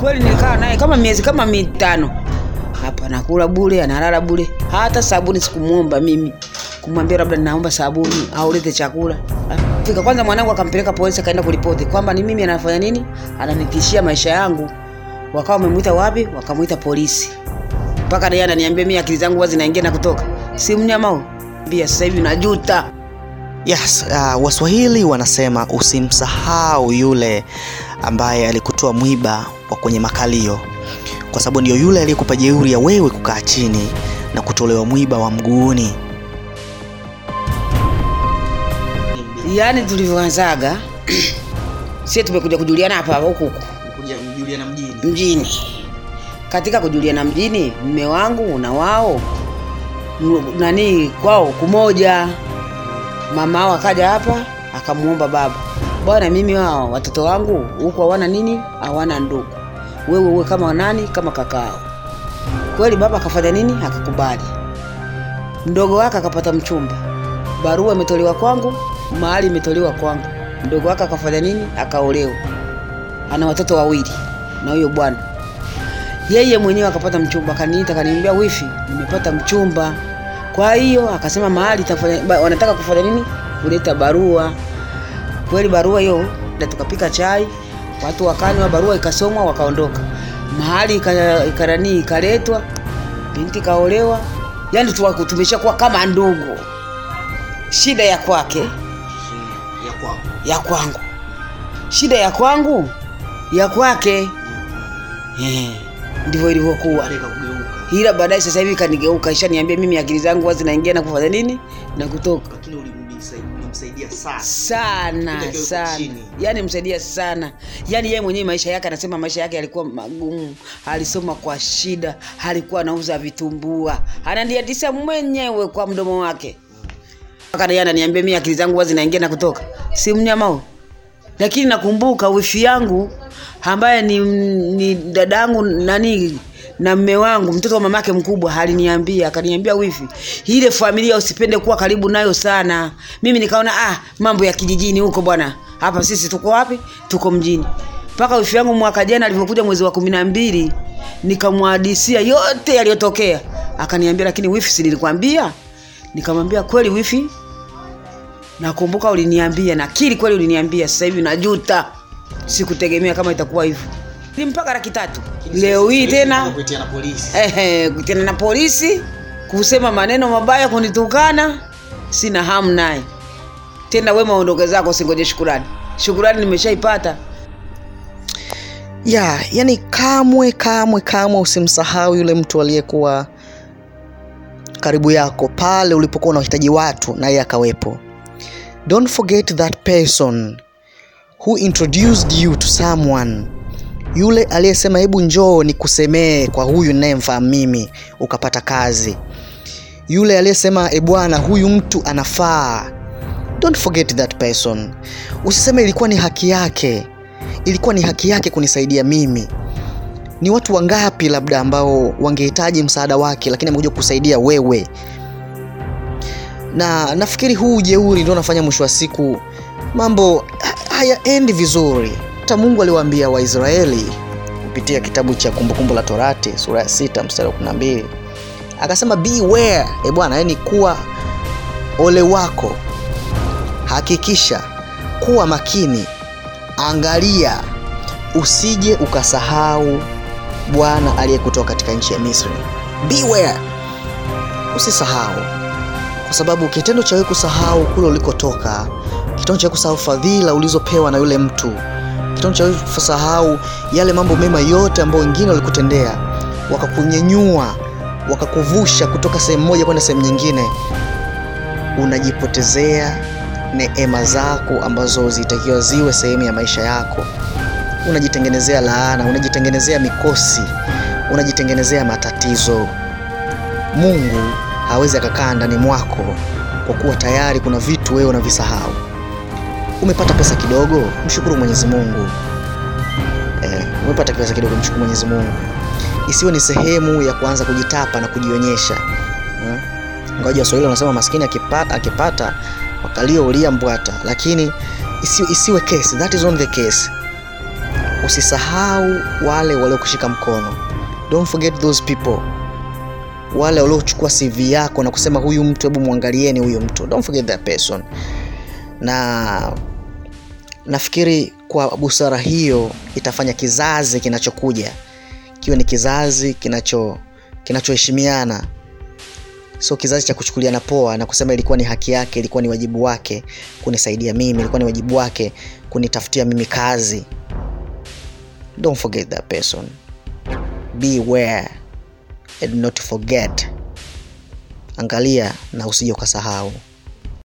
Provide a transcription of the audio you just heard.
kweli nilikaa naye kama miezi kama mitano. Hapa nakula bure analala bure. Hata sabuni sikumwomba mimi. Kumwambia labda naomba sabuni au chakula. Fika kwanza mwanangu akampeleka polisi akaenda kuripoti kwamba ni mimi anafanya nini? Ananitishia maisha yangu. Wakawa wamemwita wapi? Wakamwita polisi. Mpaka naye ananiambia mimi akili zangu wazi naingia na kutoka. Si mnyama huyo sasa hivi najuta Yes, uh, Waswahili wanasema usimsahau yule ambaye alikutoa mwiba wa kwenye makalio, kwa sababu ndio yule aliyekupa jeuri ya wewe kukaa chini na kutolewa mwiba wa mguuni. yaani tulivyoanzaga sie tumekuja kujuliana hapa huku huku mjini. mjini katika kujuliana mjini mme wangu na wao nani kwao kumoja mama wao akaja hapa akamwomba baba bwana mimi wao watoto wangu huku hawana nini hawana ndugu. Wewe uwe kama nani kama kakao kweli baba akafanya nini? Akakubali. Mdogo wake akapata mchumba. Barua imetolewa kwangu mahali imetolewa kwangu. Mdogo wake akafanya nini? Akaolewa. Ana watoto wawili na huyo bwana. Yeye mwenyewe akapata mchumba kaniita kaniambia, wifi nimepata mchumba kwa hiyo akasema mahali tafanya, wanataka kufanya nini? Kuleta barua. Kweli barua hiyo na tukapika chai watu wakanywa barua ikasomwa wakaondoka. Mahali ika- ikarani ikaletwa binti kaolewa. Yani tumeshakuwa kama ndugu. Shida ya kwake. Ya kwangu, ya kwangu. Shida ya kwangu? Ya kwake. Eh, ndivyo ilivyokuwa. Ila baadaye sasa hivi kanigeuka ishaniambia mimi akili zangu zinaingia na kufanya nini? Na kutoka. Lakini ulimsaidia sana. sana yani msaidia sana. Yani yeye mwenyewe maisha yake anasema maisha yake yalikuwa magumu. Alisoma kwa shida. Alikuwa anauza vitumbua. Ananiadisa mwenyewe kwa mdomo wake. Mpaka yeye ananiambia mimi akili zangu zinaingia na kutoka. Si mnyama huyo lakini nakumbuka wifi yangu ambaye ni, ni dadangu nani na mme wangu mtoto wa mamake mkubwa aliniambia akaniambia wifi ile familia usipende kuwa karibu nayo sana. Mimi nikaona ah mambo ya kijijini huko bwana. Hapa sisi tuko wapi? Tuko mjini. Mpaka wifi yangu mwaka jana alivyokuja mwezi wa kumi na mbili nikamwadisia yote yaliyotokea. Akaniambia lakini wifi si nilikwambia? Nikamwambia kweli wifi nakumbuka uliniambia nakili kweli uliniambia sasa hivi najuta. Sikutegemea kama itakuwa hivyo. Mpaka laki tatu. Leo hii tena Kuitia na polisi. ehe, tena na polisi kusema maneno mabaya kunitukana sina hamu naye. Tena we maondoke zako singoje shukurani. Shukurani nimeshaipata. Ya yani kamwe kamwe kamwe usimsahau yule mtu aliyekuwa karibu yako pale ulipokuwa unahitaji watu na yeye akawepo don't forget that person who introduced you to someone. Yule aliyesema hebu njoo nikusemee kwa huyu ninayemfahamu mimi ukapata kazi. Yule aliyesema e bwana huyu mtu anafaa. Don't forget that person. Usiseme ilikuwa ni haki yake. Ilikuwa ni haki yake kunisaidia mimi. Ni watu wangapi labda ambao wangehitaji msaada wake lakini amekuja kusaidia wewe na nafikiri huu ujeuri ndio unafanya mwisho wa siku mambo ha- hayaendi vizuri. Hata mungu aliwaambia waisraeli kupitia kitabu cha kumbukumbu la torati sura ya sita mstari wa 12 akasema beware e bwana yani kuwa ole wako. Hakikisha kuwa makini. Angalia usije ukasahau bwana aliyekutoa katika nchi ya misri. Beware usisahau kwa sababu kitendo cha wewe kusahau kule ulikotoka kitendo cha kusahau fadhila ulizopewa na yule mtu kitendo cha wewe kusahau yale mambo mema yote ambayo wengine walikutendea wakakunyenyua wakakuvusha kutoka sehemu moja kwenda sehemu nyingine unajipotezea neema zako ambazo zitakiwa ziwe sehemu ya maisha yako. Unajitengenezea laana unajitengenezea mikosi unajitengenezea matatizo. Mungu hawezi akakaa ndani mwako kwa kuwa tayari kuna vitu wewe unavisahau. Umepata pesa kidogo? Mshukuru mwenyezi mungu. Eh, umepata pesa kidogo mshukuru mwenyezi mungu. Isiwe ni sehemu ya kuanza kujitapa na kujionyesha. Hmm? ngoja waswahili wanasema maskini akipata, akipata wakalio ulia mbwata. Lakini isiwe, isiwe case that is on the case. Usisahau wale waliokushika mkono. Don't forget those people wale waliochukua cv yako na kusema huyu mtu hebu mwangalieni huyu mtu. Don't forget that person. Na nafikiri kwa busara hiyo itafanya kizazi kinachokuja kiwe ni kizazi kinacho kinachoheshimiana. Sio kizazi cha kuchukuliana poa na kusema ilikuwa ni haki yake ilikuwa ni wajibu wake kunisaidia mimi ilikuwa ni wajibu wake kunitafutia mimi kazi. Don't forget that person. Beware and not forget. Angalia na usije ukasahau